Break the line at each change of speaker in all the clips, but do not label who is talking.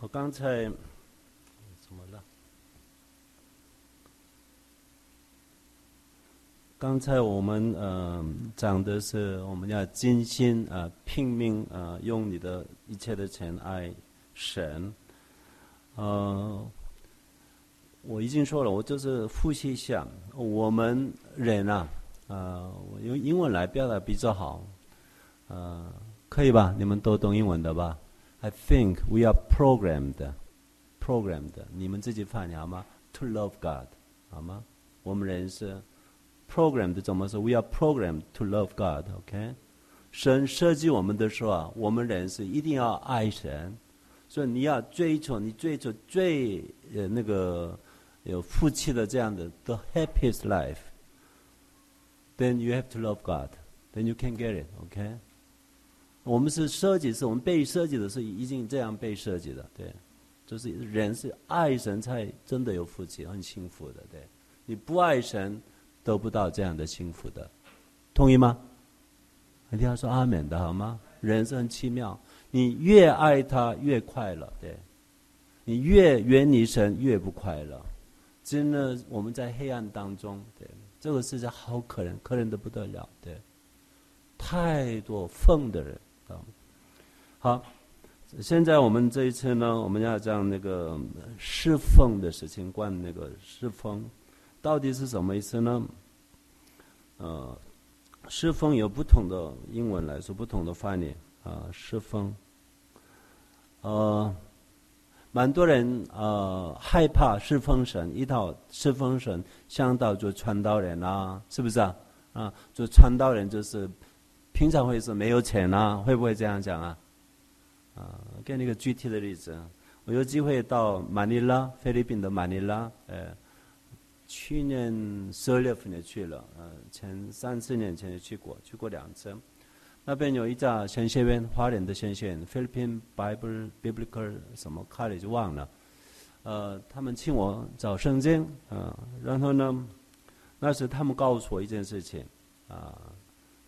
我刚才怎么了？刚才我们呃讲的是我们要精心啊拼命啊用你的一切的钱爱神。呃，我已经说了，我就是复习一下，我们人啊，呃，我用英文来表达比较好，呃，可以吧？你们都懂英文的吧 ？I think we are programmed, programmed. 你们自己翻译好吗？To love God，好吗？我们人是 programmed，怎么说？We are programmed to love God. OK，神设计我们的时候啊，我们人是一定要爱神，所以你要追求，你追求最呃那个有福气的这样的 the happiest life. Then you have to love God. Then you can get it. OK。 我们是设计，是我们被设计的是已经这样被设计的，对，就是人是爱神才真的有福气，很幸福的，对，你不爱神得不到这样的幸福的，同意吗？一定要说阿门的好吗？人是很奇妙，你越爱他越快乐，对，你越远离神越不快乐，真的我们在黑暗当中，对，这个世界好可怜，可怜的不得了，对，太多疯的人。好，现在我们这一次呢，我们要讲那个侍奉的事情，关那个侍奉到底是什么意思呢？呃，侍奉有不同的英文来说，不同的翻译啊，侍奉。呃，蛮多人呃害怕侍奉神，一到侍奉神，想到做传道人啊，是不是啊？啊，做传道人就是。平常会是没有钱啊，会不会这样讲啊？啊，给你个具体的例子，我有机会到马尼拉，菲律宾的马尼拉，呃，去年十二月份也去了，呃，前三四年前也去过，去过两次。那边有一家神学院，华人的神学院，Philippine Bible Biblical 什么 College 忘了，呃，他们请我找圣经，啊，然后呢，那时他们告诉我一件事情，啊。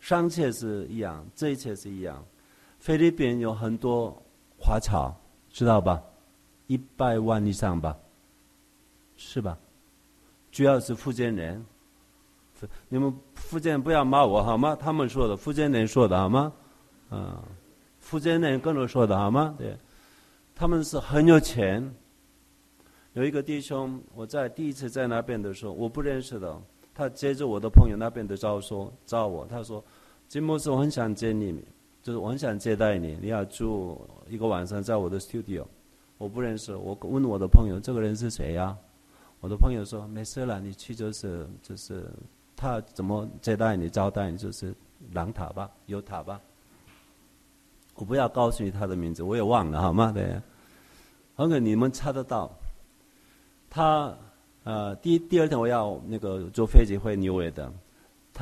上切是一样，这一切是一样。菲律宾有很多华侨，知道吧？一百万以上吧，是吧？主要是福建人。你们福建不要骂我好吗？他们说的，福建人说的好吗？啊，福建人跟我说的好吗？对，他们是很有钱。有一个弟兄，我在第一次在那边的时候，我不认识的。他接着我的朋友那边的招说找我，他说：“金牧师，我很想见你，就是我很想接待你，你要住一个晚上在我的 studio。”我不认识，我问我的朋友：“这个人是谁呀？”我的朋友说：“没事了，你去就是就是他怎么接待你招待你就是狼塔吧，有塔吧。”我不要告诉你他的名字，我也忘了好吗？对，很可能你们查得到他。呃，第第二天我要那个坐飞机回纽约的，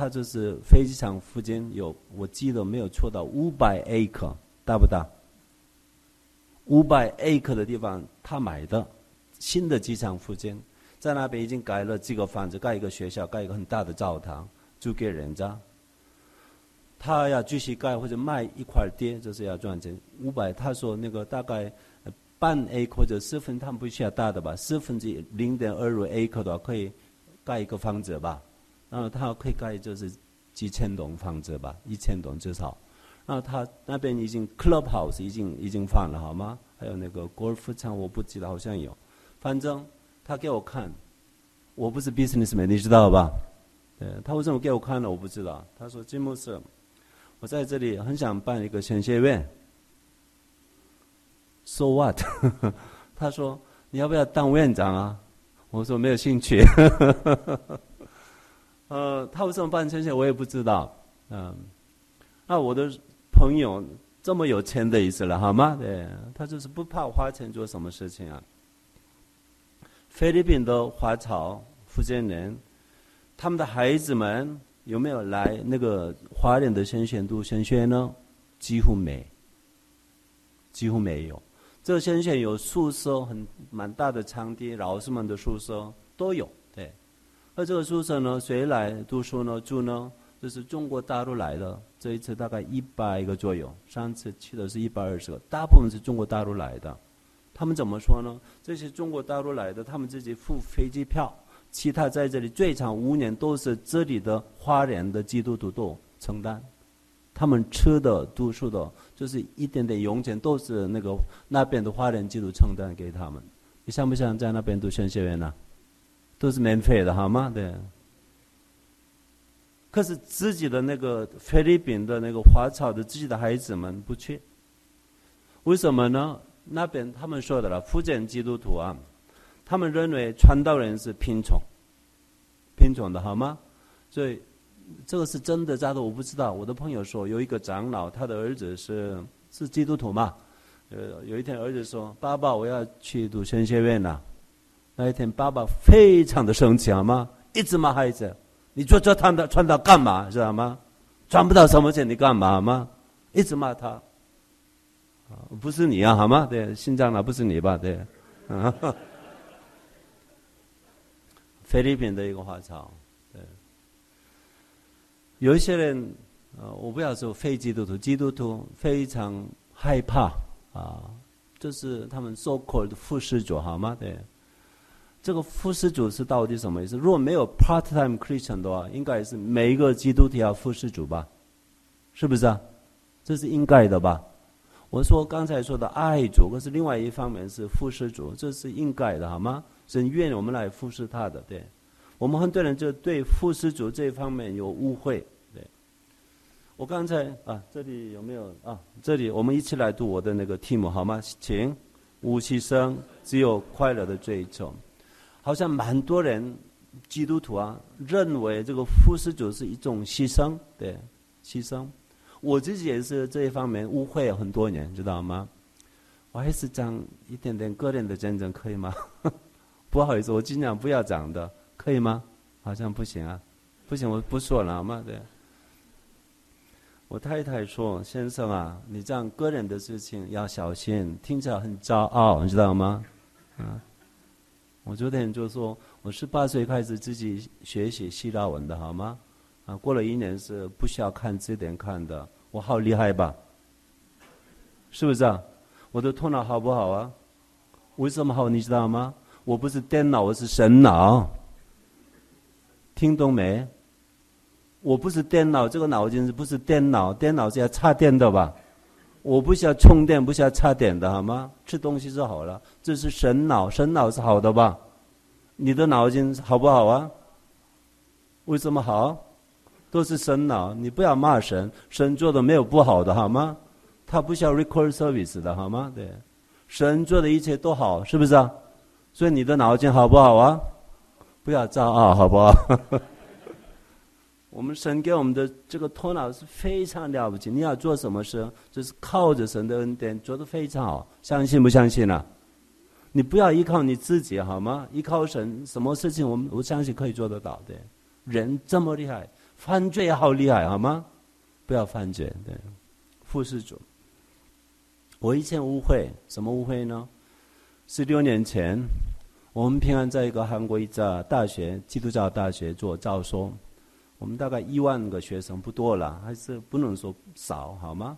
他就是飞机场附近有，我记得没有错到五百 acre 大不大？五百 acre 的地方他买的，新的机场附近，在那边已经盖了几个房子，盖一个学校，盖一个很大的教堂，租给人家。他要继续盖或者卖一块地，就是要赚钱。五百，他说那个大概。半 A 或者四分，他们不需要大的吧？四分之零点二五 A 克的话，可以盖一个房子吧？然后他可以盖就是几千栋房子吧，一千栋至少。然后他那边已经 Club House 已经已经放了好吗？还有那个高尔夫场，我不记得好像有。反正他给我看，我不是 businessman，你知道吧？对他为什么给我看呢？我不知道。他说金木是，我在这里很想办一个神学院。So what？他说：“你要不要当院长啊？”我说：“没有兴趣。”呃，他为什么办这些，我也不知道。嗯，那我的朋友这么有钱的意思了，好吗？对，他就是不怕花钱做什么事情啊。菲律宾的华侨福建人，他们的孩子们有没有来那个华人的先贤读先学呢？几乎没，几乎没有。这个先选有宿舍，很蛮大的场地，老师们的宿舍都有。那，这个宿舍呢，谁来读书呢？住呢？就是中国大陆来的，这一次大概一百个左右。上次去的是一百二十个，大部分是中国大陆来的，他们怎么说呢？这些中国大陆来的，他们自己付飞机票，其他在这里最长五年都是这里的花莲的基督徒都承担，他们吃的、读书的，就是一点点油钱都是那个那边的花莲基督承担给他们。你想不想在那边读神学院呢？都是免费的，好吗？对。可是自己的那个菲律宾的那个华侨的自己的孩子们不去，为什么呢？那边他们说的了，福建基督徒啊，他们认为传道人是贫穷，贫穷的好吗？所以这个是真的假的我不知道。我的朋友说有一个长老，他的儿子是是基督徒嘛，呃，有一天儿子说：“爸爸，我要去读神学院了。”那一天爸爸非常的生气好吗？一直骂孩子。你做这穿的穿到干嘛？知道吗？赚不到什么钱，你干嘛吗？一直骂他，不是你啊，好吗？对，新疆的不是你吧？对，啊，菲律宾的一个华侨，对，有一些人，啊，我不要说非基督徒，基督徒非常害怕啊，这是他们 so called 的副施主，好吗？对。这个副施主是到底什么意思？如果没有 part-time Christian 的话，应该是每一个基督徒要副施主吧？是不是啊？这是应该的吧？我说刚才说的爱主，可是另外一方面是副施主，这是应该的，好吗？神愿我们来服侍他的，对。我们很多人就对副施主这一方面有误会，对。我刚才啊，这里有没有啊？这里我们一起来读我的那个题目好吗？请，无牺牲，只有快乐的追求。好像蛮多人基督徒啊，认为这个服侍主是一种牺牲，对，牺牲。我自己也是这一方面误会很多年，知道吗？我还是讲一点点个人的见证，可以吗？不好意思，我尽量不要讲的，可以吗？好像不行啊，不行，我不说了嘛，对。我太太说：“先生啊，你这样个人的事情要小心，听起来很骄傲，你知道吗？”啊。我昨天就说，我十八岁开始自己学习希腊文的，好吗？啊，过了一年是不需要看字典看的，我好厉害吧？是不是啊？我的头脑好不好啊？为什么好？你知道吗？我不是电脑，我是神脑。听懂没？我不是电脑，这个脑筋是不是电脑？电脑是要插电的吧？我不需要充电，不需要插电的好吗？吃东西就好了。这是神脑，神脑是好的吧？你的脑筋好不好啊？为什么好？都是神脑，你不要骂神，神做的没有不好的好吗？他不需要 record service 的好吗？对，神做的一切都好，是不是啊？所以你的脑筋好不好啊？不要骄傲，好不好？我们神给我们的这个头脑是非常了不起。你要做什么事，就是靠着神的恩典做的非常好。相信不相信啊？你不要依靠你自己好吗？依靠神，什么事情我们我相信可以做得到的。人这么厉害，犯罪也好厉害好吗？不要犯罪，对。副事主，我以前误会什么误会呢？十六年前，我们平安在一个韩国一家大学基督教大学做教授。我们大概一万个学生不多了，还是不能说少，好吗？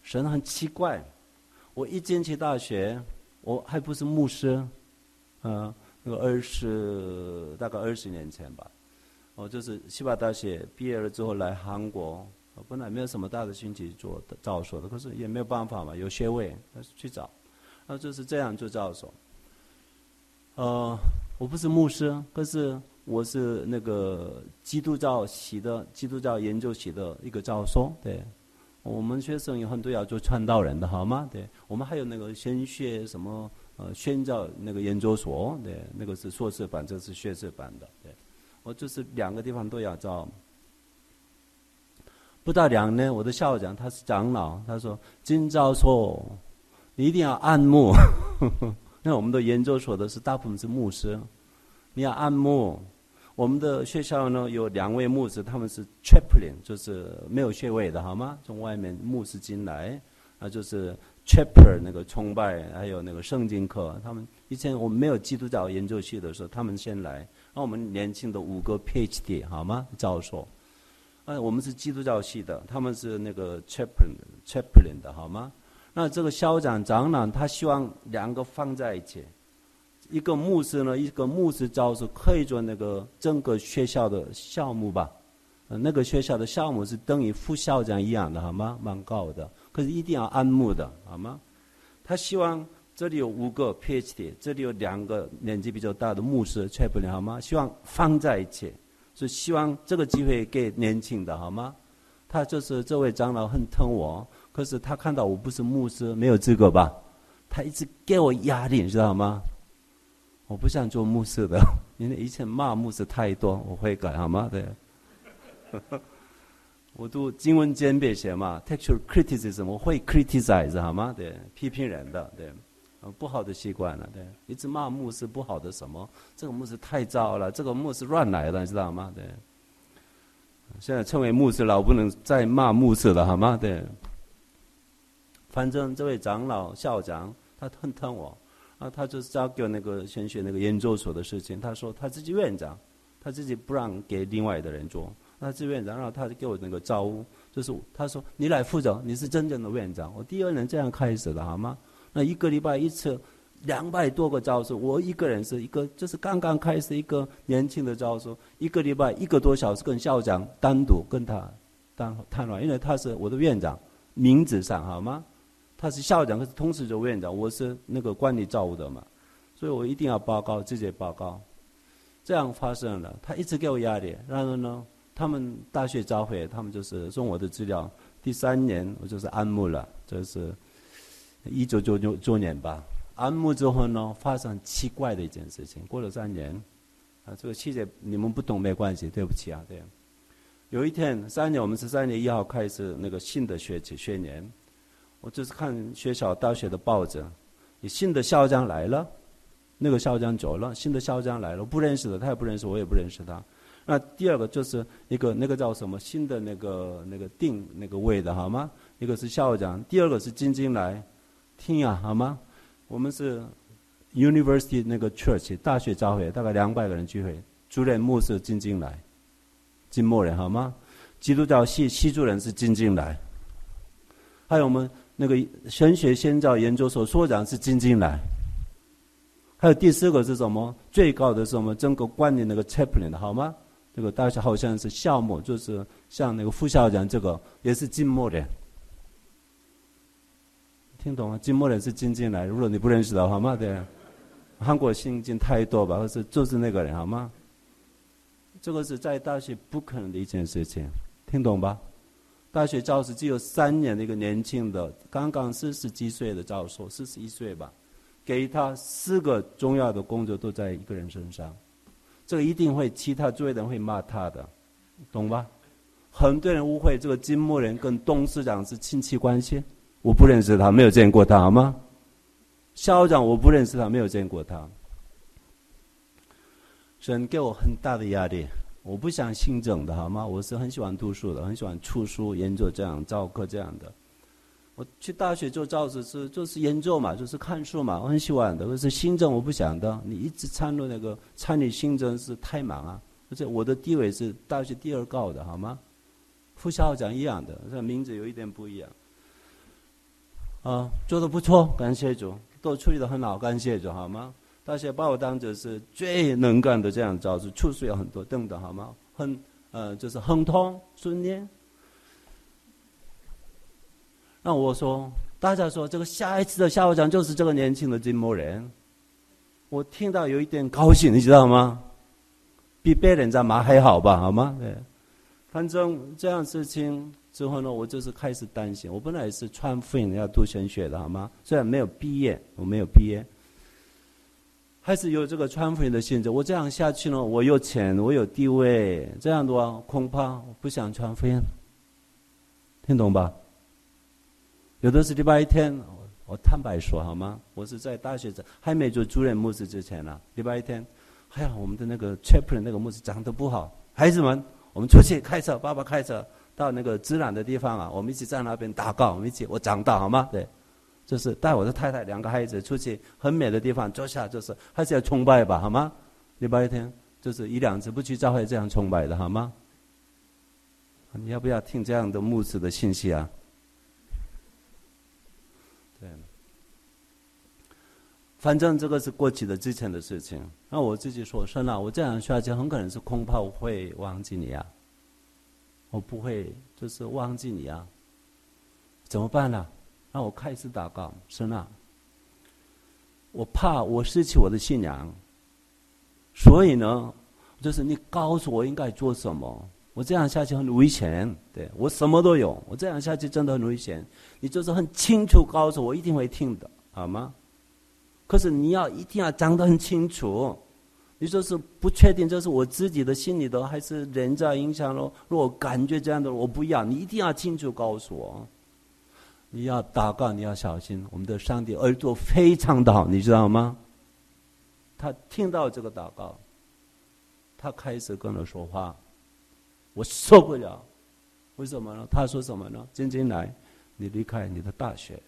神很奇怪，我一进去大学，我还不是牧师，嗯，那个二十大概二十年前吧，我就是西巴大学毕业了之后来韩国，我本来没有什么大的兴趣做教授的，可是也没有办法嘛，有学位，但是去找，那就是这样做教授。呃，我不是牧师，可是。我是那个基督教系的基督教研究系的一个教授，对，我们学生有很多要做传道人的，好吗？对，我们还有那个先学什么呃宣教那个研究所，对，那个是硕士班，这是学士班的，对，我就是两个地方都要招。不到两年，我的校长他是长老，他说金教授你一定要按牧，那我们的研究所的是大部分是牧师，你要按牧。我们的学校呢有两位牧师，他们是 chaplain，就是没有学位的，好吗？从外面牧师进来，啊，就是 chapel 那个崇拜，还有那个圣经课。他们以前我们没有基督教研究系的时候，他们先来。那我们年轻的五个 PhD，好吗？教授，啊，我们是基督教系的，他们是那个 chaplain chaplain 的，好吗？那这个校长长老他希望两个放在一起，一个牧师呢，一个牧师招是可以做那个整个学校的项目吧。那个学校的项目是等于副校长一样的，好吗？蛮高的，可是一定要按牧的，好吗？他希望这里有五个 PhD，这里有两个年纪比较大的牧师，确不了，好吗？希望放在一起，是希望这个机会给年轻的，好吗？他就是这位长老很疼我，可是他看到我不是牧师，没有资格吧？他一直给我压力，知道吗？我不想做牧师的，因为以前骂牧师太多，我会改，好吗？对。我读经文鉴别写嘛，textual criticism，我会 criticize 好吗？对，批评人的，对，不好的习惯了，对，一直骂牧师不好的什么，这个牧师太糟了，这个牧师乱来的，知道吗？对，现在称为牧师了，我不能再骂牧师了，好吗？对，反正这位长老校长他很疼我，啊，他就是交给那个先学那个研究所的事情，他说他自己院长，他自己不让给另外的人做。他是院长，然后他就给我那个招呼，就是他说你来负责，你是真正的院长。我第二年这样开始的，好吗？那一个礼拜一次，两百多个招数，我一个人是一个，就是刚刚开始一个年轻的招数，一个礼拜一个多小时跟校长单独跟他谈谈话，因为他是我的院长，名字上好吗？他是校长，可是同时做院长，我是那个管理招务的嘛，所以我一定要报告，直接报告。这样发生了，他一直给我压力，然后呢？他们大学召回，他们就是送我的资料。第三年我就是安牧了，这是一九九九九年吧。安牧之后呢，发生奇怪的一件事情。过了三年，啊，这个细节你们不懂没关系，对不起啊，对。有一天，三年我们是三月一号开始那个新的学期学年，我就是看学校大学的报纸，你新的校长来了，那个校长走了，新的校长来了，不认识的，他也不认识，我也不认识他。那第二个就是一个那个叫什么新的那个那个定那个位的好吗？一个是校长，第二个是金金来听啊好吗？我们是 University 那个 Church 大学教会，大概两百个人聚会，主任牧师金金来，金默人好吗？基督教系系主任是金金来，还有我们那个神学先教研究所所长是金金来，还有第四个是什么？最高的是我们整个管理那个 Chaplain 的好吗？这个大学好像是校牧，就是像那个副校长，这个也是金默的，听懂吗？金默的是金金来，如果你不认识的好吗？对，韩国新进太多吧，或是就是那个人好吗？这个是在大学不可能的一件事情，听懂吧？大学教师只有三年的一个年轻的，刚刚四十几岁的教授，四十一岁吧，给他四个重要的工作都在一个人身上。这个一定会，其他诸位人会骂他的，懂吧？很多人误会这个金木人跟董事长是亲戚关系，我不认识他，没有见过他，好吗？校长我不认识他，没有见过他。神给我很大的压力，我不想行政的，好吗？我是很喜欢读书的，很喜欢出书、研究这样、教课这样的。我去大学做教师是就是研究嘛，就是看书嘛，我很喜欢的。可是行政我不想的，你一直参与那个参与行政是太忙啊。而且我的地位是大学第二高的，好吗？副校长一样的，这名字有一点不一样。啊，做的不错，感谢主，都处理的很好，感谢主，好吗？大学把我当成是最能干的这样教师，出书有很多等等，好吗？很呃，就是亨通顺利。那我说，大家说这个下一次的校长就是这个年轻的金某人，我听到有一点高兴，你知道吗？比别人在骂还好吧？好吗？对，反正这样事情之后呢，我就是开始担心。我本来是传福音要读神学的，好吗？虽然没有毕业，我没有毕业，还是有这个传福音的性质。我这样下去呢，我有钱，我有地位，这样的话恐怕我不想传福音，听懂吧？有的是礼拜天，我坦白说好吗？我是在大学在还没做主任牧师之前呢，礼拜天，哎呀，我们的那个 chaplain 那个牧师长得不好，孩子们，我们出去开车，爸爸开车到那个自然的地方啊，我们一起在那边祷告，我们一起我长大好吗？对，就是带我的太太两个孩子出去很美的地方坐下，就是还是要崇拜吧，好吗？礼拜天就是一两次不去教会这样崇拜的好吗？你要不要听这样的牧师的信息啊？对反正这个是过去的之前的事情。那我自己说，神啊，我这样下去很可能是恐怕我会忘记你啊，我不会就是忘记你啊，怎么办呢？那我开始祷告，神啊，我怕我失去我的信仰，所以呢，就是你告诉我应该做什么。我这样下去很危险，对我什么都有，我这样下去真的很危险。你就是很清楚告诉我，一定会听的，好吗？可是你要一定要讲得很清楚，你说是不确定，这是我自己的心里的，还是人在影响了？如果感觉这样的，我不要，你一定要清楚告诉我。你要祷告，你要小心。我们的上帝耳朵非常的好，你知道吗？他听到这个祷告，他开始跟我说话，我受不了。为什么呢？他说什么呢？晶晶来，你离开你的大学。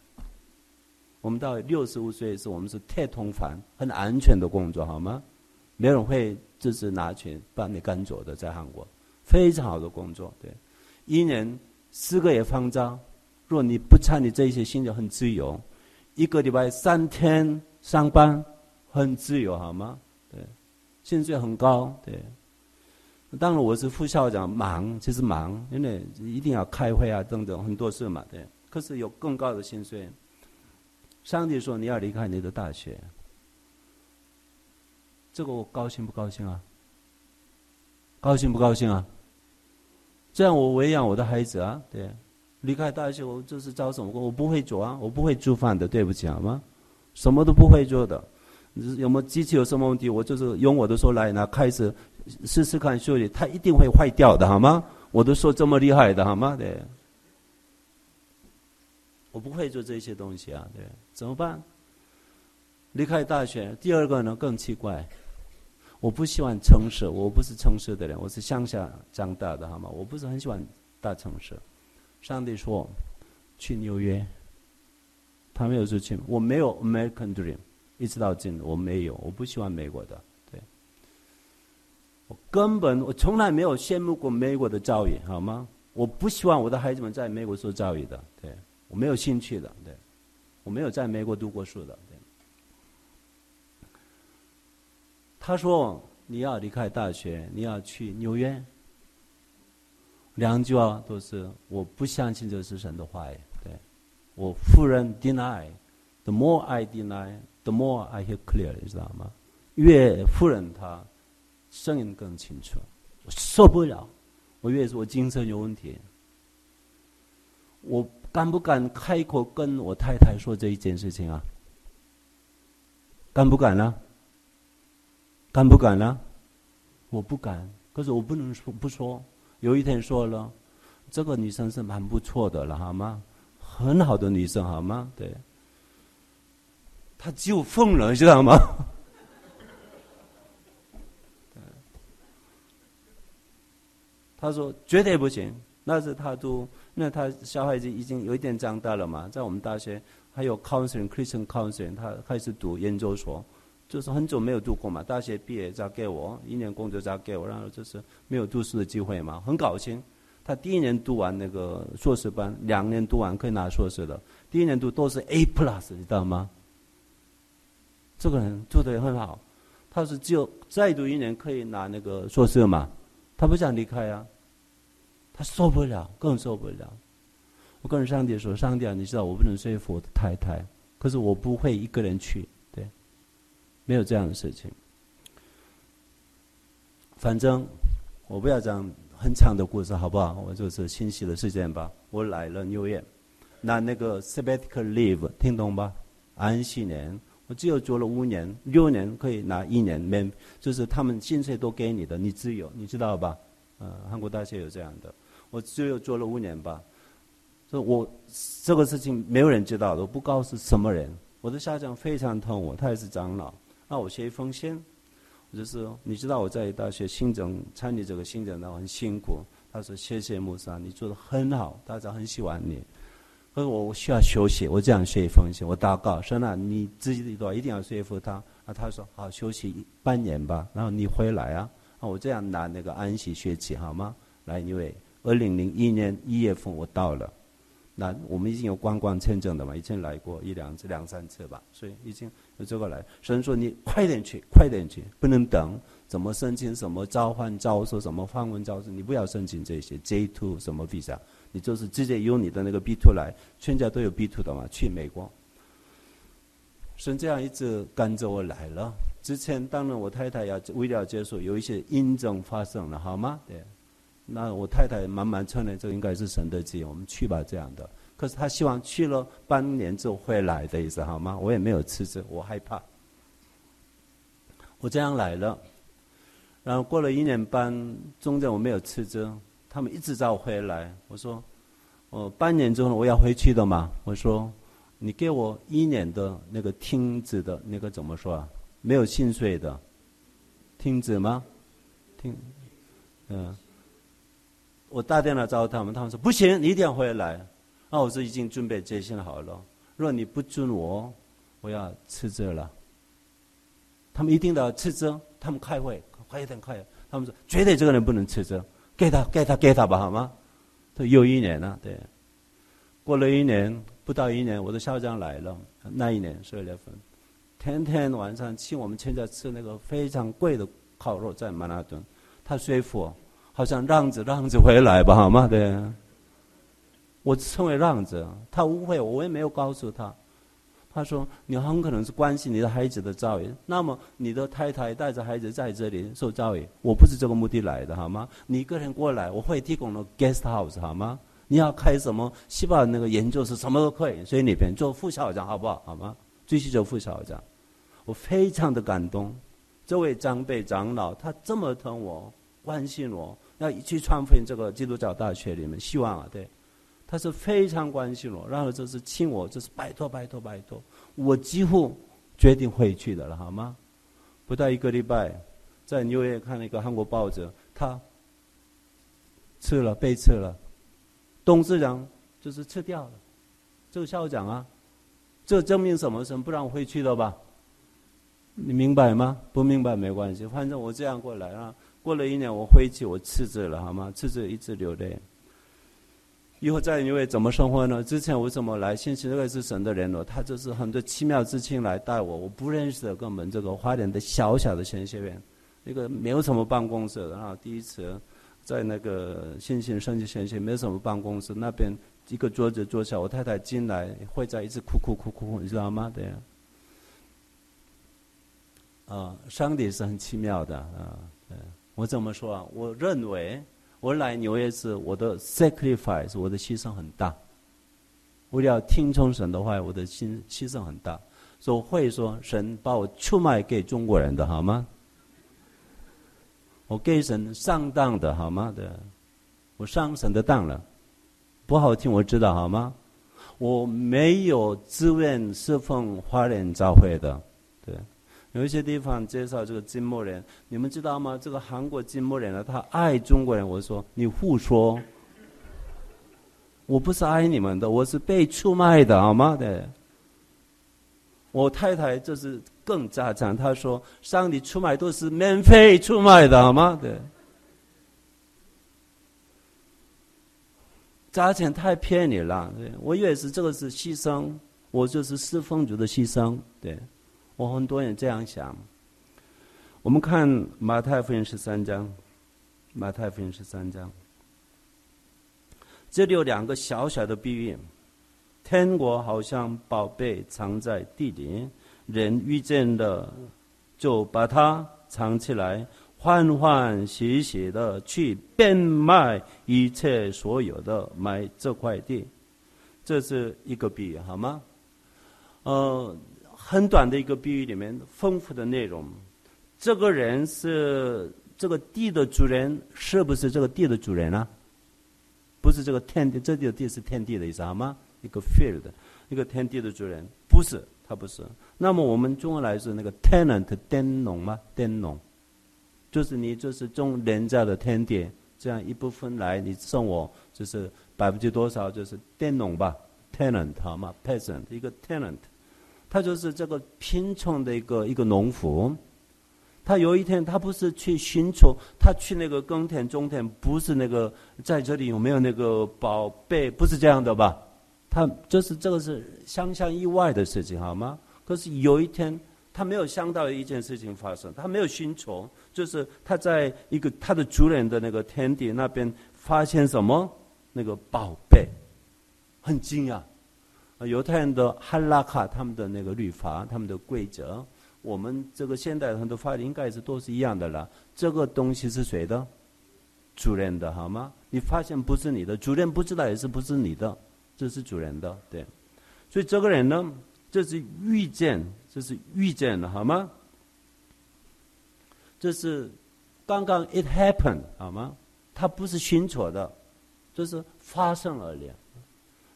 我们到六十五岁时，我们是太通房，很安全的工作，好吗？没有人会就是拿钱把你赶走的，在韩国，非常好的工作。对，一年四个月放假，若你不参与这一些，薪水很自由。一个礼拜三天上班，很自由，好吗？对，薪水很高。对，当然我是副校长，忙就是忙，因为一定要开会啊，等等很多事嘛。对，可是有更高的薪水。上帝说：“你要离开你的大学，这个我高兴不高兴啊？高兴不高兴啊？这样我喂养我的孩子啊，对，离开大学我就是找什么工？我不会做啊，我不会做饭的，对不起好吗？什么都不会做的，有没有机器有什么问题？我就是用我的手来拿，开始试试看修理，它一定会坏掉的，好吗？我的手这么厉害的，好吗？对。”我不会做这些东西啊，对，怎么办？离开大学，第二个呢更奇怪，我不喜欢城市，我不是城市的人，我是乡下长大的，好吗？我不是很喜欢大城市。上帝说去纽约，他没有说去，我没有 American Dream，一直到今我没有，我不喜欢美国的，对，我根本我从来没有羡慕过美国的教育，好吗？我不希望我的孩子们在美国受教育的，对。我没有兴趣的，对，我没有在美国读过书的，对。他说：“你要离开大学，你要去纽约。”两句话都是我不相信这是神的话，对。我夫人 deny，the more I deny，the more I hear clear，你知道吗？越夫人她声音更清楚，我受不了，我越说我精神有问题，我。敢不敢开口跟我太太说这一件事情啊？敢不敢呢？敢不敢呢？我不敢，可是我不能说不说。有一天说了，这个女生是蛮不错的了，好吗？很好的女生，好吗？对，她就疯了，知道吗？他说绝对不行。那是他都，那他小孩子已经有一点长大了嘛，在我们大学还有 counseling Christian counseling，他开始读研究所，就是很久没有读过嘛，大学毕业再给我一年工作再给我，然后就是没有读书的机会嘛，很高兴。他第一年读完那个硕士班，两年读完可以拿硕士的，第一年读都是 A plus，你知道吗？这个人做的也很好，他是只有再读一年可以拿那个硕士嘛，他不想离开啊。他受不了，更受不了。我跟上帝说：“上帝啊，你知道我不能说服我的太太，可是我不会一个人去，没有这样的事情。反正我不要讲很长的故事，好不好？我就是清晰的事件吧。我来了纽约，拿那个 sabbatical leave，听懂吧？安息年，我只有做了五年，六年可以拿一年免，就是他们薪水都给你的，你自由，你知道吧？呃，韩国大学有这样的。”我只有做了五年吧，说我这个事情没有人知道的，我不告诉什么人。我的校长非常疼我，他也是长老。那我写一封信，我就是你知道我在大学行政参与这个行政的很辛苦。他说谢谢穆萨，你做的很好，大家很喜欢你。可是我我需要休息，我这样写一封信，我祷告说那你自己的话一定要说服他。啊，他说好休息半年吧，然后你回来啊。啊，我这样拿那个安息学期好吗？来，因为。二零零一年一月份我到了，那我们已经有观光签证的嘛，以前来过一两次、两三次吧，所以已经就这个来。神说你快点去，快点去，不能等。怎么申请什么召唤招收什么访问招收？你不要申请这些 J two 什么 visa，你就是直接用你的那个 B two 来，全家都有 B two 的嘛，去美国。神这样一直跟着我来了。之前当然我太太要为了接受，有一些印证发生了，好吗？对。那我太太慢慢承认，这应该是神的旨意，我们去吧，这样的。可是他希望去了半年之后回来的意思，好吗？我也没有辞职，我害怕。我这样来了，然后过了一年半，中间我没有辞职，他们一直找我回来。我说，哦，半年之后我要回去的嘛。我说，你给我一年的那个停止的那个怎么说啊？没有薪水的，停止吗？停，嗯。我打电话找他们，他们说不行，你一定要回来。那我说已经准备决心好了，如果你不准我，我要辞职了。他们一定要辞职，他们开会，快一点快。他们说绝对这个人不能辞职，给他给他给他吧，好吗？都又一年了，对。过了一年，不到一年，我的校长来了。那一年十二月份，天天晚上请我们全家吃那个非常贵的烤肉，在曼哈顿，他说服。好像让着让着回来吧，好吗？对，我称为让子，他误会我，我也没有告诉他。他说你很可能是关心你的孩子的教育，那么你的太太带着孩子在这里受教育，我不是这个目的来的，好吗？你一个人过来，我会提供了 guest house，好吗？你要开什么？希望那个研究是什么都可以，所以那边做副校长好不好？好吗？继续做副校长，我非常的感动。这位长辈长老，他这么疼我，关心我。要去传福音这个基督教大学里面，希望啊，对，他是非常关心我，然后就是请我，就是拜托拜托拜托，我几乎决定回去的了，好吗？不到一个礼拜，在纽约看了一个韩国报纸，他吃了被吃了，董事长就是吃掉了，这个校长啊，这证明什么？什么不让我回去了吧？你明白吗？不明白没关系，反正我这样过来啊。过了一年，我回去，我辞职了，好吗？辞职一直流泪。以后在因为怎么生活呢？之前为什么来？信息那个是神的人了，他就是很多奇妙之情来带我。我不认识的跟我们这个花莲的小小的神学院，那个没有什么办公室。然后第一次在那个新兴升级神学没有什么办公室，那边一个桌子坐下，我太太进来会在一直哭哭哭哭，你知道吗？对。啊，上帝是很奇妙的啊，我怎么说啊？我认为我来纽约是我的 sacrifice，我的牺牲很大。为了听从神的话，我的心牺牲很大。所以会说神把我出卖给中国人的好吗？我给神上当的好吗？对，我上神的当了，不好听我知道好吗？我没有自愿侍奉华人教会的，对。有一些地方介绍这个金木人，你们知道吗？这个韩国金木人呢，他爱中国人。我说你胡说，我不是爱你们的，我是被出卖的，好吗？对。我太太就是更加强，她说上帝出卖都是免费出卖的，好吗？对。价钱太便宜了，对我以为是这个是牺牲，我就是四凤族的牺牲，对。我很多人这样想。我们看马太福音十三章，马太福音十三章，这里有两个小小的比喻：天国好像宝贝藏在地里，人遇见了就把它藏起来，欢欢喜喜的去变卖一切所有的买这块地。这是一个比喻，好吗？呃。很短的一个比喻里面，丰富的内容。这个人是这个地的主人，是不是这个地的主人啊？不是这个天地，这地的地是天地的意思好吗？一个 field，一个天地的主人，不是，他不是。那么我们中文来说，那个 tenant，佃农吗？佃农，就是你就是种人家的天地，这样一部分来，你送我就是百分之多少，就是佃农吧？tenant 好吗？peasant，一个 tenant。他就是这个贫穷的一个一个农夫，他有一天他不是去寻求，他去那个耕田种田，不是那个在这里有没有那个宝贝，不是这样的吧？他就是这个是想象意外的事情，好吗？可是有一天，他没有想到一件事情发生，他没有寻求，就是他在一个他的主人的那个天地那边发现什么那个宝贝，很惊讶。犹太人的哈拉卡，他们的那个律法，他们的规则，我们这个现代很多法律应该是都是一样的了。这个东西是谁的？主人的好吗？你发现不是你的，主人不知道也是不是你的，这是主人的，对。所以这个人呢，这是遇见，这是遇见了，好吗？这是刚刚 it happened 好吗？他不是寻求的，这是发生而已。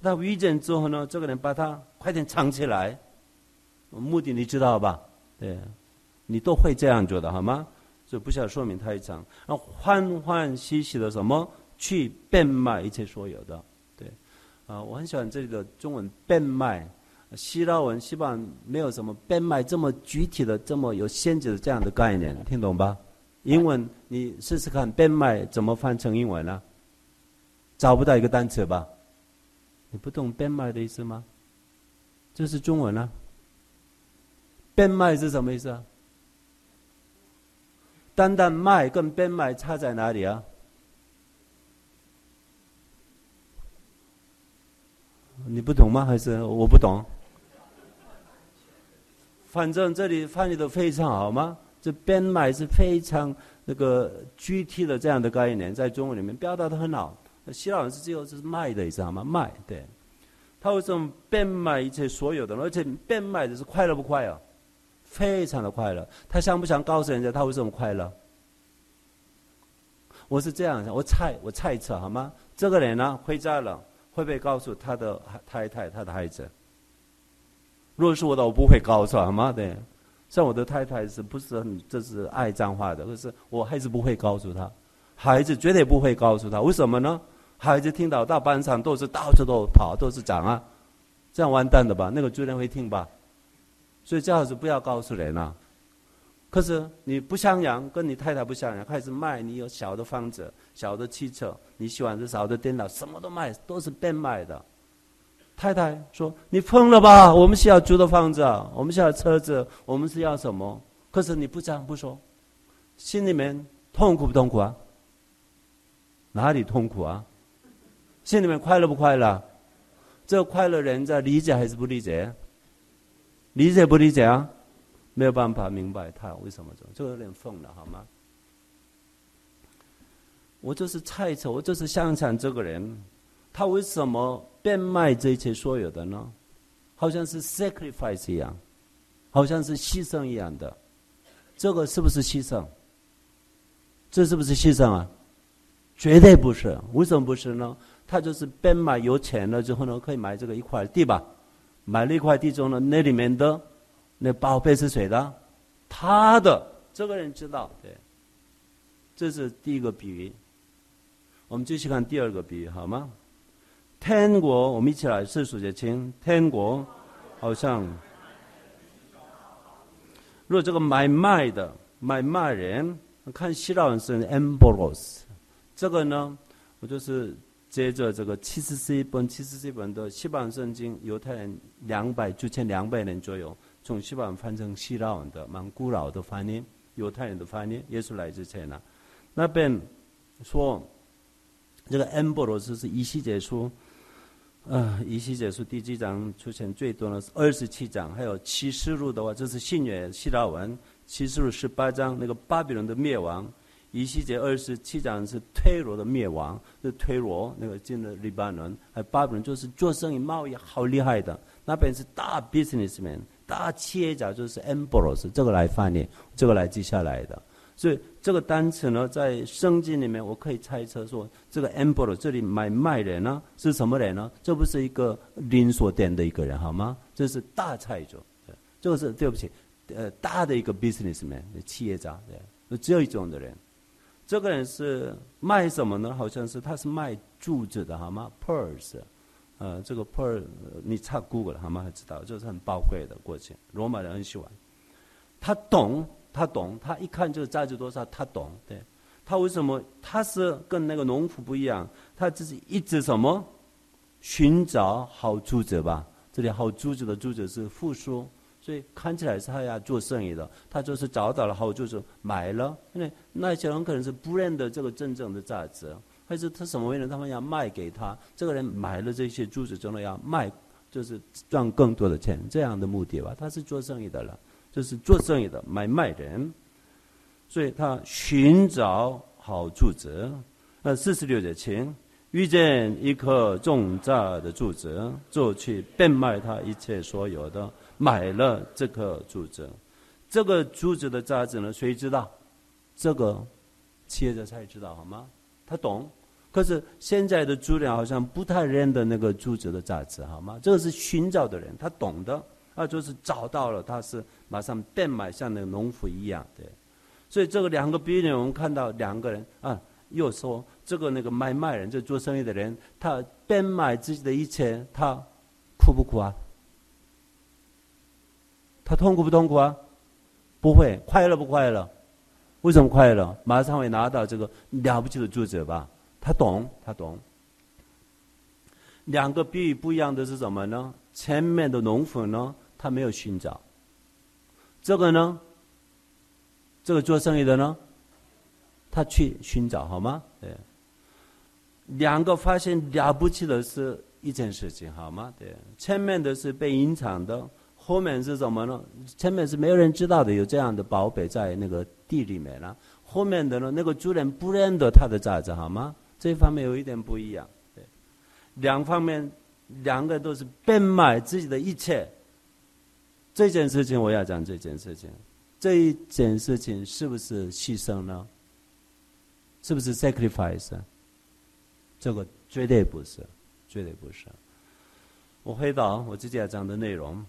那遇见之后呢，这个人把他快点藏起来，目的你知道吧？对，你都会这样做的好吗？就不需要说明太长，然后欢欢喜喜的什么去变卖一切所有的，对，啊，我很喜欢这里的中文变卖，希腊文希望没有什么变卖这么具体的、这么有限制的这样的概念，听懂吧？英文你试试看变卖怎么翻成英文呢？找不到一个单词吧？你不懂变卖的意思吗？这是中文啊，变卖是什么意思啊？单单卖跟变卖差在哪里啊？你不懂吗？还是我不懂？反正这里翻译的非常好吗？这变卖是非常那个具体的这样的概念，在中文里面表达的很好。希腊人是最后就是卖的你知道吗？卖对，他为什么变卖一切所有的？而且变卖的是快乐不快乐？非常的快乐，他想不想告诉人家他为什么快乐？我是这样想，我猜我猜测好吗？这个人呢回家了，会不会告诉他的太太、他的孩子？如果是我的，我不会告诉好吗？对，像我的太太是不是很这是爱脏话的？可是我还是不会告诉他，孩子绝对不会告诉他。为什么呢？孩子听到大班上都是到处都跑，都是讲啊，这样完蛋的吧？那个主任会听吧？所以最好是不要告诉人啊。可是你不向阳，跟你太太不向阳，开始卖你有小的房子、小的汽车，你喜欢的小的电脑，什么都卖，都是变卖的。太太说：“你疯了吧？我们是要租的房子，我们是要车子，我们是要什么？可是你不讲不说，心里面痛苦不痛苦啊？哪里痛苦啊？心里面快乐不快乐？这个快乐人在理解还是不理解？理解不理解啊？”没有办法明白他为什么这，就有点疯了，好吗？我就是猜测，我就是想想这个人，他为什么变卖这一切所有的呢？好像是 sacrifice 一样，好像是牺牲一样的，这个是不是牺牲？这是不是牺牲啊？绝对不是，为什么不是呢？他就是变卖有钱了之后呢，可以买这个一块地吧？买了一块地之后呢，那里面的。那宝贝是谁的？他的，这个人知道。对，这是第一个比喻。我们继续看第二个比喻，好吗？天国，我们一起来试数节清。天国好像，如果这个买卖的买卖人，看希腊文是 emboros，这个呢，我就是接着这个七十四本、七十四本的西班圣经，犹太人两百九千两百年左右。从西班牙翻成希腊文的蛮古老的翻译，犹太人的翻译，也是来自前呢。那边说这个恩波罗斯是一西结书，啊，一西结书第几章出现最多呢？是二十七章，还有启示录的话，这是信约希腊文，启示录十八章那个巴比伦的灭亡，一西结二十七章是推罗的灭亡，是推罗那个进了黎巴嫩，还巴比伦就是做生意贸易好厉害的，那边是大 businessman。大企业家就是 emboros，这个来翻译，这个来记下来的。所以这个单词呢，在圣经里面，我可以猜测说，这个 emboros 这里买卖人呢是什么人呢？这不是一个连锁店的一个人好吗？这是大财主，这个是对不起，呃，大的一个 businessman 企业家，对，只有一种的人。这个人是卖什么呢？好像是他是卖珠子的好吗？pearls。呃，这个 pearl 你查 Google 好吗？还知道，就是很宝贵的过去，罗马人很喜欢。他懂，他懂，他一看就是价值多少，他懂。对，他为什么？他是跟那个农夫不一样，他只是一直什么？寻找好珠子吧。这里好珠子的珠子是复数，所以看起来是他要做生意的，他就是找到了好就，是买了。因为那些人可能是不认得这个真正的价值，还是他什么原因？他们要卖给他，这个人买了这些珠子，真的要卖，就是赚更多的钱，这样的目的吧。他是做生意的了，就是做生意的买卖人，所以他寻找好柱子。那四十六节请。遇见一颗重价的柱子，就去变卖他一切所有的，买了这颗珠子。这个珠子的价值呢？谁知道？这个企业家才知道，好吗？他懂。可是现在的主人好像不太认得那个珠子的价值，好吗？这个是寻找的人，他懂的，啊，就是找到了，他是马上变卖，像那个农夫一样的。所以这个两个比喻，我们看到两个人啊。又说这个那个买卖人，就做生意的人，他变卖自己的一切，他苦不苦啊？他痛苦不痛苦啊？不会，快乐不快乐？为什么快乐？马上会拿到这个了不起的作者吧？他懂，他懂。两个比喻不一样的是什么呢？前面的农夫呢，他没有寻找；这个呢，这个做生意的呢？他去寻找好吗？对，两个发现了不起的是一件事情好吗？对，前面的是被隐藏的，后面是什么呢？前面是没有人知道的，有这样的宝贝在那个地里面了。后面的呢，那个主人不认得他的价值好吗？这方面有一点不一样。对，两方面，两个都是变卖自己的一切。这件事情我要讲这件事情，这一件事情是不是牺牲呢？是不是 sacrifice？这个绝对不是，绝对不是。我回到我自己要讲的内容，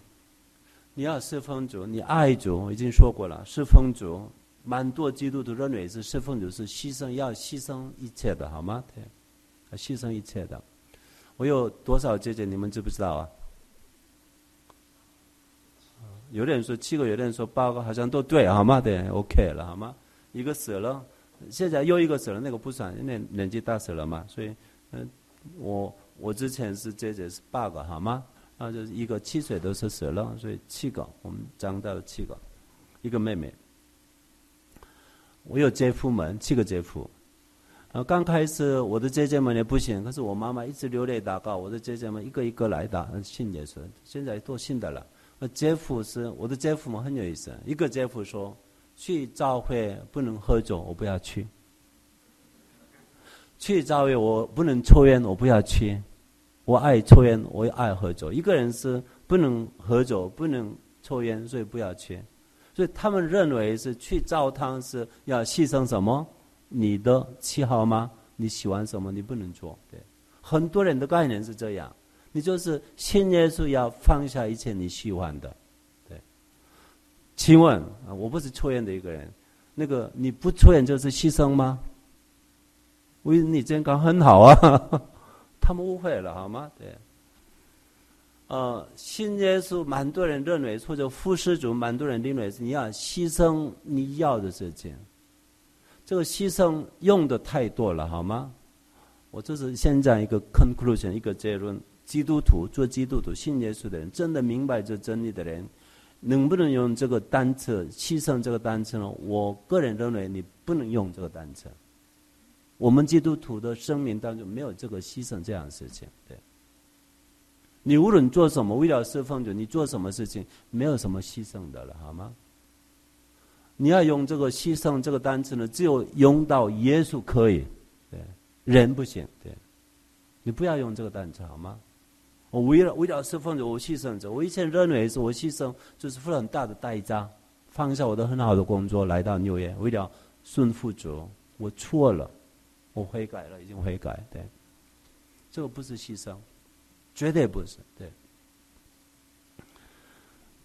你要侍奉主，你爱主，我已经说过了。侍奉主，蛮多基督徒认为是侍奉主是牺牲，要牺牲一切的，好吗？对，要牺牲一切的。我有多少姐姐，你们知不知道啊？有的人说七个，有的人说八个，好像都对，好吗？对，OK 了，好吗？一个死了。现在又一个死了，那个不算，因为年纪大死了嘛，所以，嗯，我我之前是姐姐是八个，好吗？那就是一个七岁都是死了，所以七个，我们长到七个，一个妹妹。我有姐夫们，七个姐夫。啊，刚开始我的姐姐们也不行，可是我妈妈一直流泪祷告，我的姐姐们一个一个来的，信耶稣，现在都信的了。那姐夫是我的姐夫们很有意思，一个姐夫说。去教会不能喝酒，我不要去。去教会我不能抽烟，我不要去。我爱抽烟，我也爱喝酒。一个人是不能喝酒，不能抽烟，所以不要去。所以他们认为是去教堂是要牺牲什么？你的喜好吗？你喜欢什么？你不能做。对，很多人的概念是这样。你就是信耶稣，要放下一切你喜欢的。对请问啊，我不是抽烟的一个人，那个你不抽烟就是牺牲吗？为你健康很好啊，他们误会了好吗？对，呃，信耶稣，蛮多人认为或者副施主，蛮多人认为是你要牺牲你要的事情，这个牺牲用的太多了好吗？我这是现在一个 conclusion，一个结论：基督徒做基督徒信耶稣的人，真的明白这真理的人。能不能用这个单词牺牲这个单词呢？我个人认为你不能用这个单词。我们基督徒的生命当中没有这个牺牲这样的事情。对，你无论做什么，为了侍奉主，你做什么事情，没有什么牺牲的了，好吗？你要用这个牺牲这个单词呢，只有用到耶稣可以，对，人不行，对，你不要用这个单词，好吗？我为了为了侍奉者，我牺牲者。我以前认为是我牺牲，就是付了很大的代价，放下我的很好的工作，来到纽约，为了顺服主。我错了，我悔改了，已经悔改。对，这个不是牺牲，绝对不是。对，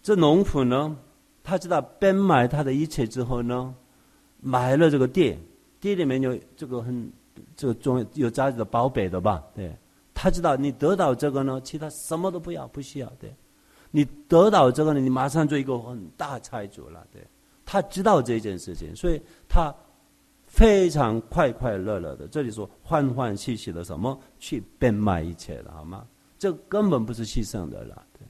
这农夫呢，他知道变卖他的一切之后呢，买了这个地，地里面有这个很这个重有价值的宝贝的吧？对。他知道你得到这个呢，其他什么都不要，不需要对。你得到这个呢，你马上做一个很大财主了，对。他知道这件事情，所以他非常快快乐乐的。这里说欢欢喜喜的什么去变卖一切了，好吗？这根本不是牺牲的了，对。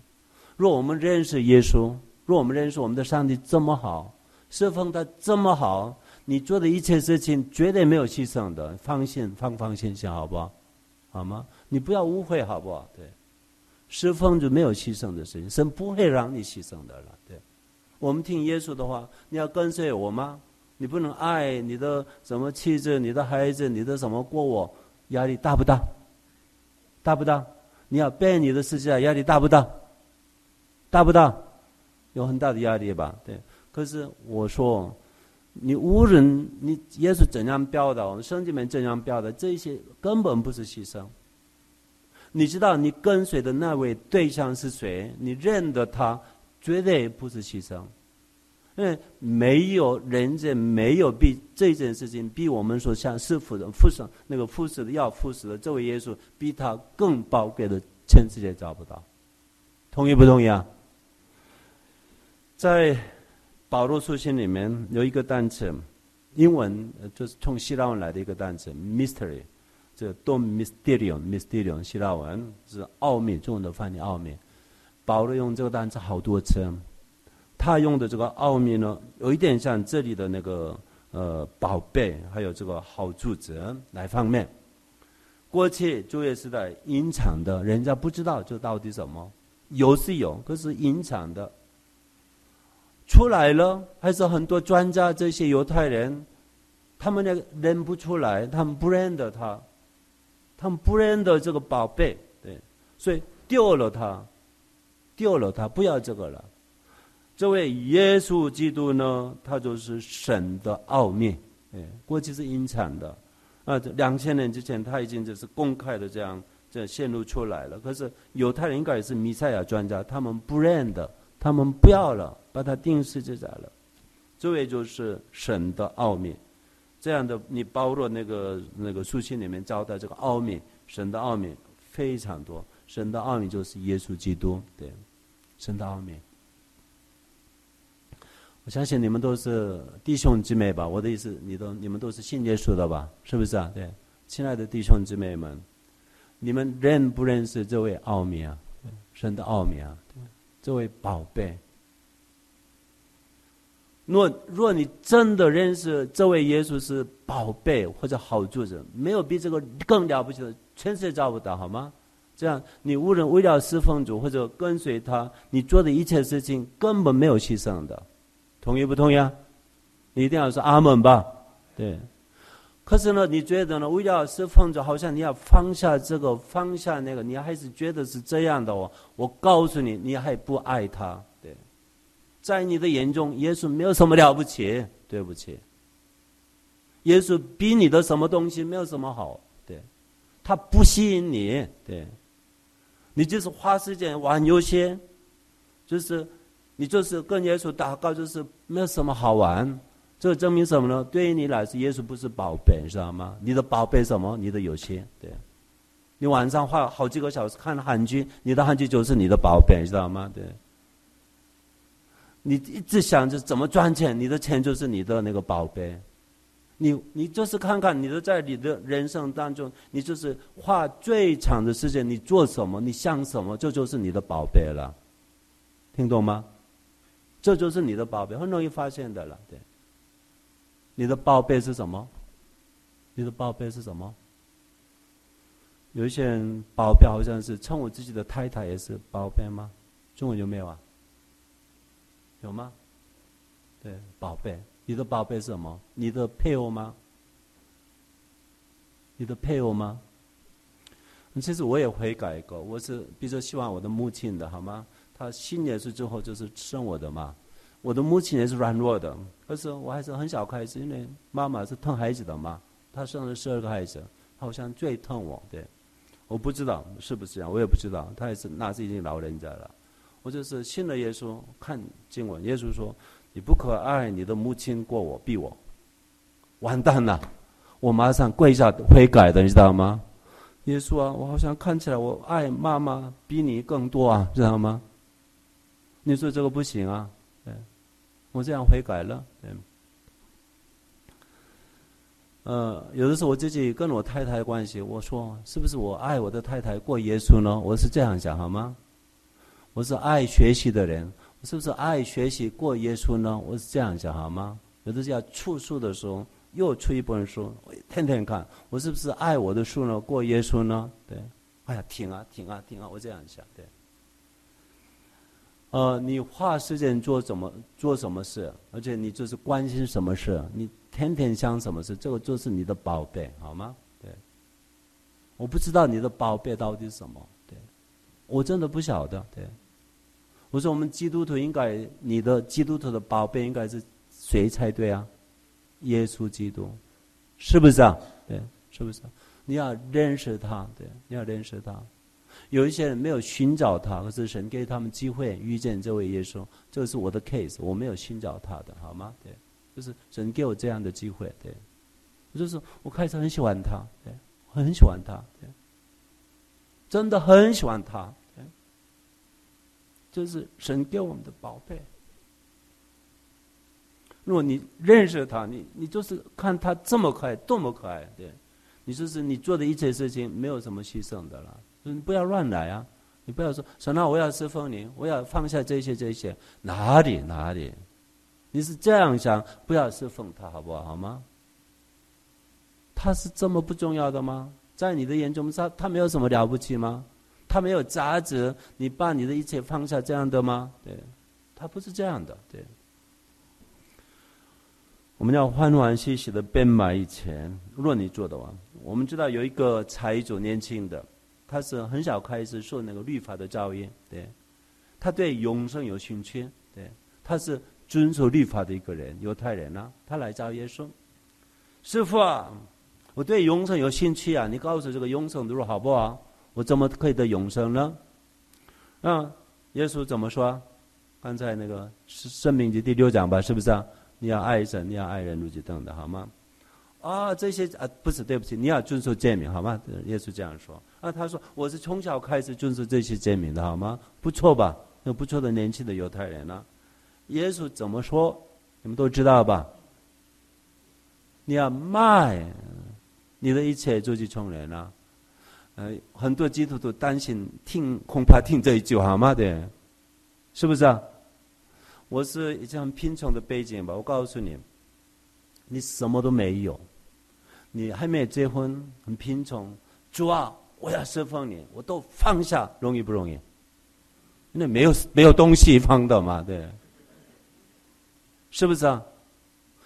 若我们认识耶稣，若我们认识我们的上帝这么好，侍奉他这么好，你做的一切事情绝对没有牺牲的，放心，放放心心，好不好？好吗？你不要误会，好不好？对，侍奉就没有牺牲的事情，神不会让你牺牲的了。对，我们听耶稣的话，你要跟随我吗？你不能爱你的什么妻子、你的孩子、你的什么过我，压力大不大？大不大？你要背你的世界，压力大不大？大不大？有很大的压力吧？对。可是我说，你无论你耶稣怎样表达，我们圣经里面怎样表达，这些根本不是牺牲。你知道你跟随的那位对象是谁？你认得他，绝对不是牺牲。因为没有人间没有比这件事情比我们所向师傅的附上那个附死的要附死的这位耶稣比他更宝贵的，全世界找不到。同意不同意啊？在保罗书信里面有一个单词，英文就是从希腊文来的一个单词，mystery，这 dom mysterium，mysterium 希腊文是奥秘，中文的翻译奥秘。保罗用这个单词好多次。他用的这个奥秘呢，有一点像这里的那个呃宝贝，还有这个好柱子哪方面。过去旧约时代隐藏的，人家不知道这到底什么，有是有，可是隐藏的。出来了，还是很多专家这些犹太人，他们呢认不出来，他们不认得他，他们不认得这个宝贝，对，所以丢了他，丢了他，不要这个了。这位耶稣基督呢，他就是神的奥秘，哎，过去是隐藏的，啊，两千年之前他已经就是公开的这样这显露出来了。可是犹太人应该也是弥赛亚专家，他们不认的，他们不要了，把他定死就在了。这位就是神的奥秘，这样的你包括那个那个书信里面交代这个奥秘，神的奥秘非常多，神的奥秘就是耶稣基督，对，神的奥秘。我相信你们都是弟兄姊妹吧？我的意思，你都你们都是信耶稣的吧？是不是啊？对，亲爱的弟兄姊妹们，你们认不认识这位奥秘啊？神的奥秘啊？这位宝贝。若若你真的认识这位耶稣是宝贝或者好主子，没有比这个更了不起的，全世界找不到，好吗？这样，你无论为了侍奉主或者跟随他，你做的一切事情根本没有牺牲的。同意不同意啊？你一定要说阿门吧。对。可是呢，你觉得呢？为了是奉着，好像你要放下这个，放下那个，你还是觉得是这样的哦。我告诉你，你还不爱他。对。在你的眼中，耶稣没有什么了不起。对不起。耶稣比你的什么东西没有什么好。对。他不吸引你。对。你就是花时间玩游戏，就是。你就是跟耶稣祷告，就是没有什么好玩。这证明什么呢？对于你来说，耶稣不是宝贝，知道吗？你的宝贝什么？你的有钱。对。你晚上花好几个小时看韩剧，你的韩剧就是你的宝贝，知道吗？对。你一直想着怎么赚钱，你的钱就是你的那个宝贝。你你就是看看你的在你的人生当中，你就是花最长的时间，你做什么，你想什么，这就是你的宝贝了。听懂吗？这就是你的宝贝，很容易发现的了。对，你的宝贝是什么？你的宝贝是什么？有一些人宝贝好像是称我自己的太太也是宝贝吗？中文有没有啊？有吗？对，宝贝，你的宝贝是什么？你的配偶吗？你的配偶吗？其实我也悔改过，我是比较希望我的母亲的，好吗？他信耶稣之后就是生我的嘛，我的母亲也是软弱的，可是我还是很小开始，因为妈妈是疼孩子的嘛，她生了十二个孩子，好像最疼我，对，我不知道是不是这样，我也不知道，他也是那是已经老人家了，我就是信了耶稣，看经文，耶稣说你不可爱你的母亲过我，逼我，完蛋了，我马上跪下悔改的，你知道吗？耶稣啊，我好像看起来我爱妈妈比你更多啊，知道吗？你说这个不行啊？对，我这样悔改了。对，呃，有的时候我自己跟我太太关系，我说是不是我爱我的太太过耶稣呢？我是这样想好吗？我是爱学习的人，是不是爱学习过耶稣呢？我是这样想好吗？有的时候要出书的时候，又出一本书，我天天看，我是不是爱我的书呢？过耶稣呢？对，哎呀，挺啊挺啊挺啊，我这样想，对。呃，你花时间做什么做什么事，而且你就是关心什么事，你天天想什么事，这个就是你的宝贝，好吗？对。我不知道你的宝贝到底是什么，对，我真的不晓得，对。我说我们基督徒应该，你的基督徒的宝贝应该是谁才对啊？耶稣基督，是不是啊？对，是不是？你要认识他，对，你要认识他。有一些人没有寻找他，可是神给他们机会遇见这位耶稣，这个是我的 case，我没有寻找他的，好吗？对，就是神给我这样的机会，对，我就是我开始很喜欢他，对，很喜欢他，对，真的很喜欢他，对，就是神给我们的宝贝。如果你认识他，你你就是看他这么可爱，多么可爱，对，你就是你做的一切事情没有什么牺牲的了。你不要乱来啊！你不要说说那我要侍奉你，我要放下这些这些，哪里哪里？你是这样想，不要侍奉他，好不好？好吗？他是这么不重要的吗？在你的眼中，他他没有什么了不起吗？他没有价值？你把你的一切放下这样的吗？对，他不是这样的。对，我们要欢欢喜喜的变卖以前，若你做的话，我们知道有一个财主年轻的。他是很小开始受那个律法的教育，对，他对永生有兴趣，对，他是遵守律法的一个人，犹太人啊，他来找耶稣，师傅啊，我对永生有兴趣啊，你告诉这个永生的路好不好？我怎么可以得永生呢？嗯，耶稣怎么说？刚才那个《生命记》第六讲吧，是不是啊？你要爱神，你要爱人如己等的，好吗？啊，这些啊，不是，对不起，你要遵守诫命，好吗？耶稣这样说。啊，他说我是从小开始遵守这些诫命的，好吗？不错吧？有不错的年轻的犹太人呢。耶稣怎么说？你们都知道吧？你要卖你的一切，就去穷人了。呃，很多基督徒担心听，恐怕听这一句好吗？对，是不是啊？我是一很贫穷的背景吧？我告诉你，你什么都没有，你还没有结婚，很贫穷，主啊！我要释放你，我都放下，容易不容易？那没有没有东西放的嘛，对，是不是啊？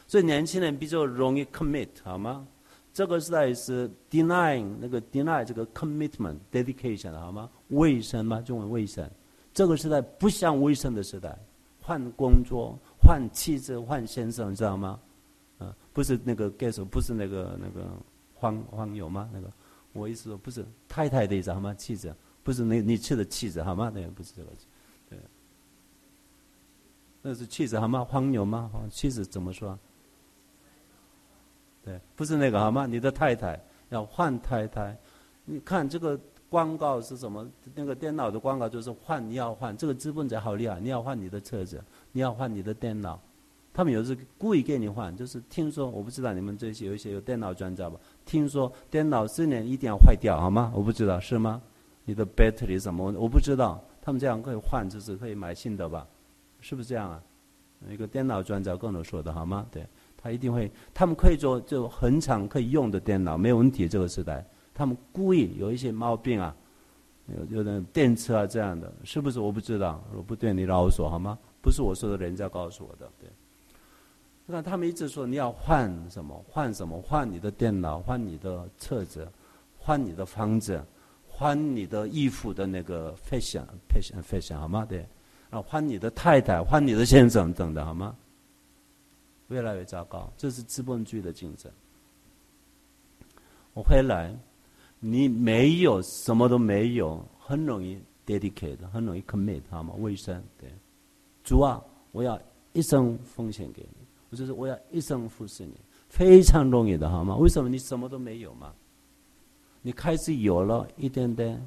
所以年轻人比较容易 commit 好吗？这个时代是 denying 那个 deny 这个 commitment dedication 好吗？卫生吗？中文卫生？这个时代不像卫生的时代，换工作、换妻子、换先生，知道吗？不是那个 guess，不是那个那个黄黄牛吗？那个。我意思说不是太太的意思好吗？妻子不是那你吃的妻子好吗？对，不是这个，对，那是妻子好吗？黄牛吗？妻子怎么说？对，不是那个好吗？你的太太要换太太，你看这个广告是什么？那个电脑的广告就是换，你要换这个资本者好厉害，你要换你的车子，你要换你的电脑。他们有时故意给你换，就是听说我不知道你们这些有一些有电脑专家吧？听说电脑四年一定要坏掉，好吗？我不知道是吗？你的 battery 什么？我不知道。他们这样可以换，就是可以买新的吧？是不是这样啊？一个电脑专家跟我说的，好吗？对，他一定会。他们可以做就很长可以用的电脑，没有问题。这个时代，他们故意有一些毛病啊，有有的电池啊这样的，是不是？我不知道，我不对你饶我说好吗？不是我说的，人家告诉我的，对。那他们一直说你要换什么换什么换你的电脑换你的车子，换你的房子，换你的衣服的那个 fashion fashion fashion 好吗？对，啊换你的太太换你的先生等等好吗？越来越糟糕，这是资本主义的竞争。我回来，你没有什么都没有，很容易 dedicate，很容易 commit 好吗？卫生对，主啊，我要一生奉献给你。就是我要一生服侍你，非常容易的，好吗？为什么你什么都没有嘛？你开始有了一点点，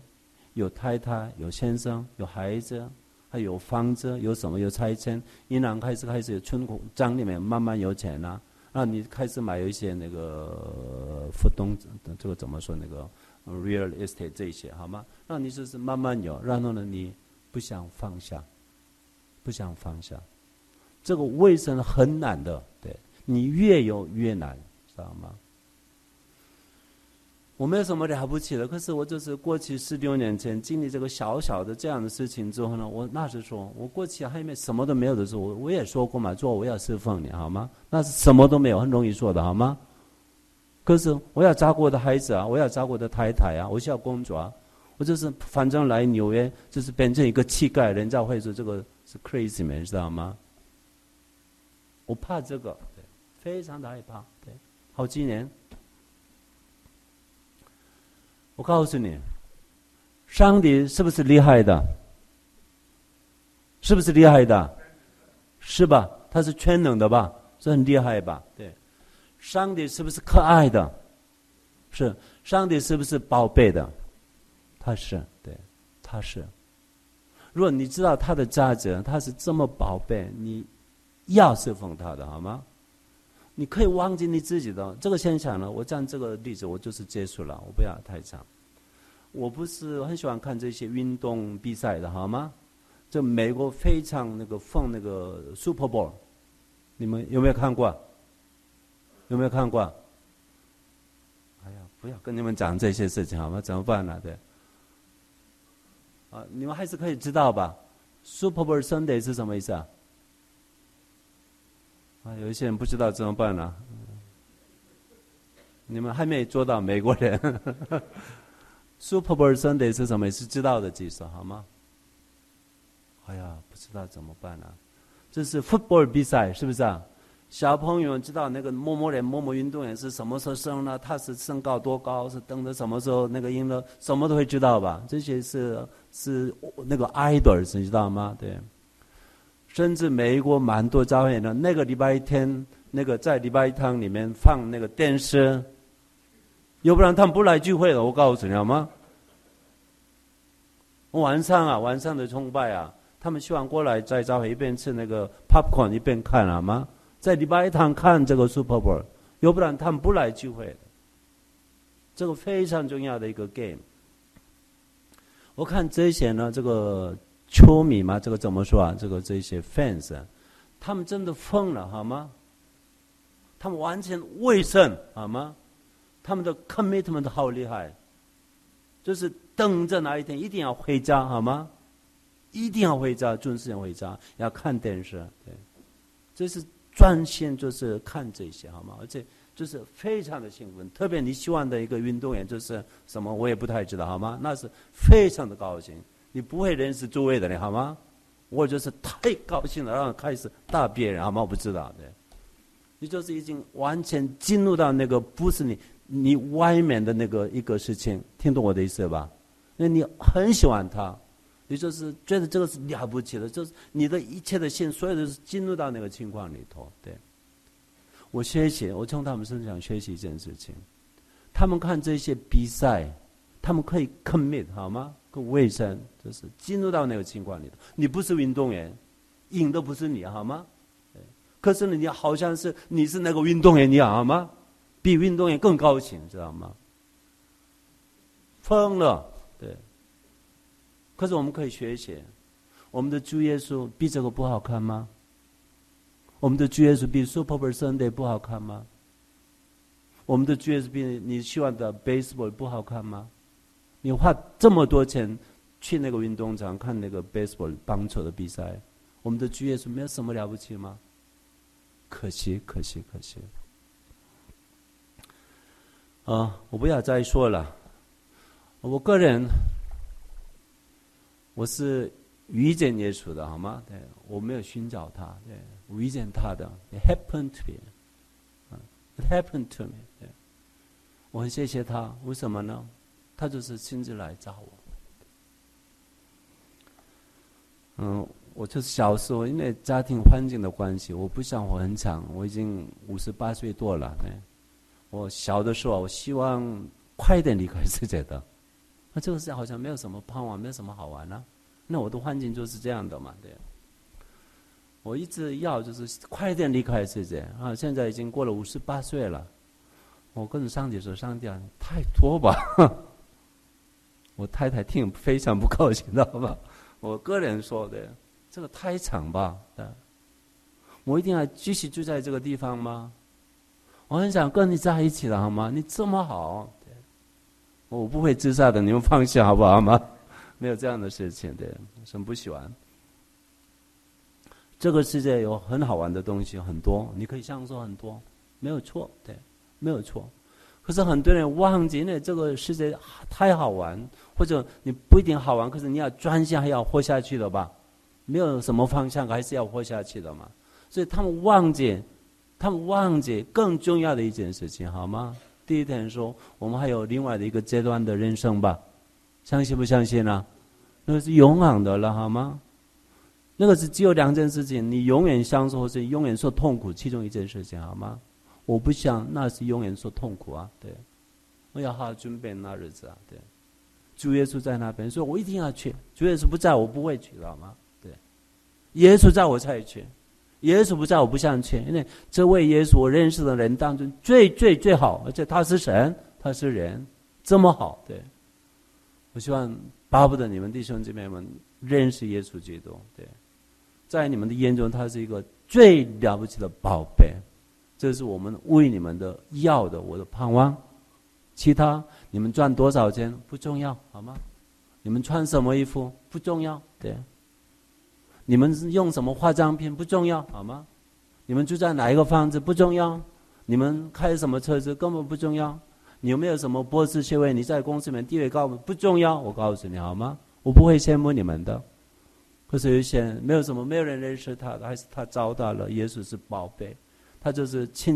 有太太，有先生，有孩子，还有房子，有什么？有拆迁，银行开始开始有存款账里面慢慢有钱了，那你开始买一些那个不动这个怎么说？那个 real estate 这些，好吗？那你就是慢慢有，然后呢，你不想放下，不想放下。这个卫生很难的，对你越有越难，知道吗？我没有什么了不起的，可是我就是过去十六年前经历这个小小的这样的事情之后呢，我那时说，我过去还没什么都没有的时候，我我也说过嘛，做我要侍奉你好吗？那是什么都没有，很容易做的好吗？可是我要照顾我的孩子啊，我要照顾我的太太啊，我需要工作啊，我就是反正来纽约就是变成一个乞丐，人家会说这个是 crazy man，知道吗？我怕这个，对，非常的害怕，对，好几年。我告诉你，上帝是不是厉害的？是不是厉害的？是吧？他是全能的吧？是很厉害吧？对，上帝是不是可爱的？是，上帝是不是宝贝的？他是，对，他是。如果你知道他的价值，他是这么宝贝，你要侍奉他的好吗？你可以忘记你自己的这个现象呢。我讲这个例子，我就是结束了，我不要太长。我不是很喜欢看这些运动比赛的，好吗？这美国非常那个放那个 Super Bowl，你们有没有看过？有没有看过？哎呀，不要跟你们讲这些事情好吗？怎么办呢？对。啊，你们还是可以知道吧？Super Bowl Sunday 是什么意思啊？啊，有一些人不知道怎么办呢？你们还没做到美国人。Super Bowl Sunday 是什么？是知道的技术好吗？哎呀，不知道怎么办呢？这是 football 比赛，是不是啊？小朋友知道那个某某人、某某运动员是什么时候生呢？他是身高多高？是等着什么时候那个赢了？什么都会知道吧？这些是是那个 idol，你知道吗？对。甚至美国蛮多教会呢，那个礼拜天，那个在礼拜堂里面放那个电视，要不然他们不来聚会了。我告诉你好吗？晚上啊，晚上的崇拜啊，他们希望过来在教会一边吃那个 popcorn 一边看好吗？在礼拜堂看这个 Super Bowl，要不然他们不来聚会。这个非常重要的一个 game。我看这些呢，这个。球迷嘛，这个怎么说啊？这个这些 fans，他们真的疯了好吗？他们完全卫生好吗？他们的 commitment 好厉害，就是等着哪一天一定要回家好吗？一定要回家，准时回家，要看电视，对，这是专心就是看这些好吗？而且就是非常的兴奋，特别你希望的一个运动员就是什么，我也不太知道好吗？那是非常的高兴。你不会认识诸位的，你好吗？我就是太高兴了，然后开始大别人好吗？我不知道的，你就是已经完全进入到那个不是你你外面的那个一个事情，听懂我的意思吧？那你很喜欢他，你就是觉得这个是了不起的，就是你的一切的心，所有的是进入到那个情况里头。对，我学习，我从他们身上学习一件事情，他们看这些比赛，他们可以 commit 好吗？卫生就是进入到那个情况里头，你不是运动员，赢的不是你好吗？可是呢，你好像是你是那个运动员，你好吗？比运动员更高兴，知道吗？疯了，对。可是我们可以学习，我们的主耶稣比这个不好看吗？我们的主耶稣比 Super Bowl Sunday 不好看吗？我们的主耶稣比你希望的 Baseball 不好看吗？你花这么多钱去那个运动场看那个 baseball 棒球的比赛，我们的职业是没有什么了不起吗？可惜，可惜，可惜。啊，我不要再说了。我个人，我是遇见耶稣的，好吗？对，我没有寻找他，对，遇见他的，it happened to me，it happened to me，对，我很谢谢他，为什么呢？他就是亲自来找我。嗯，我就是小时候因为家庭环境的关系，我不想活很长，我已经五十八岁多了。对，我小的时候，我希望快点离开世界的。那这个世界好像没有什么盼望，没有什么好玩呢。那我的环境就是这样的嘛，对。我一直要就是快点离开世界啊！现在已经过了五十八岁了，我跟上帝说：“上帝啊，太多吧。”我太太听非常不高兴，知道吧？我个人说的，这个太长吧？我一定要继续住在这个地方吗？我很想跟你在一起的好吗？你这么好，我不会自杀的，你们放心好不好吗？没有这样的事情，对，什么不喜欢？这个世界有很好玩的东西很多，你可以享受很多，没有错，对，没有错。可是很多人忘记了这个世界太好玩，或者你不一定好玩，可是你要专心还要活下去的吧？没有什么方向，还是要活下去的嘛。所以他们忘记，他们忘记更重要的一件事情，好吗？第一天说，我们还有另外的一个阶段的人生吧，相信不相信呢？那个是永恒的了，好吗？那个是只有两件事情，你永远享受或是永远受痛苦，其中一件事情，好吗？我不想那是永远受痛苦啊！对，我要好好准备那日子啊！对，主耶稣在那边，所以我一定要去。主耶稣不在我不会去，知道吗？对，耶稣在我才去，耶稣不在我不想去，因为这位耶稣我认识的人当中最最最好，而且他是神，他是人，这么好。对，我希望巴不得你们弟兄姐妹们认识耶稣基督。对，在你们的眼中，他是一个最了不起的宝贝。这是我们为你们的要的，我的盼望。其他你们赚多少钱不重要，好吗？你们穿什么衣服不重要，对。你们用什么化妆品不重要，好吗？你们住在哪一个房子不重要，你们开什么车子根本不重要。你有没有什么博士学位？你在公司里面地位高不重要，我告诉你好吗？我不会羡慕你们的。可是有些没有什么，没有人认识他的，还是他找到了耶稣是宝贝。他就是亲。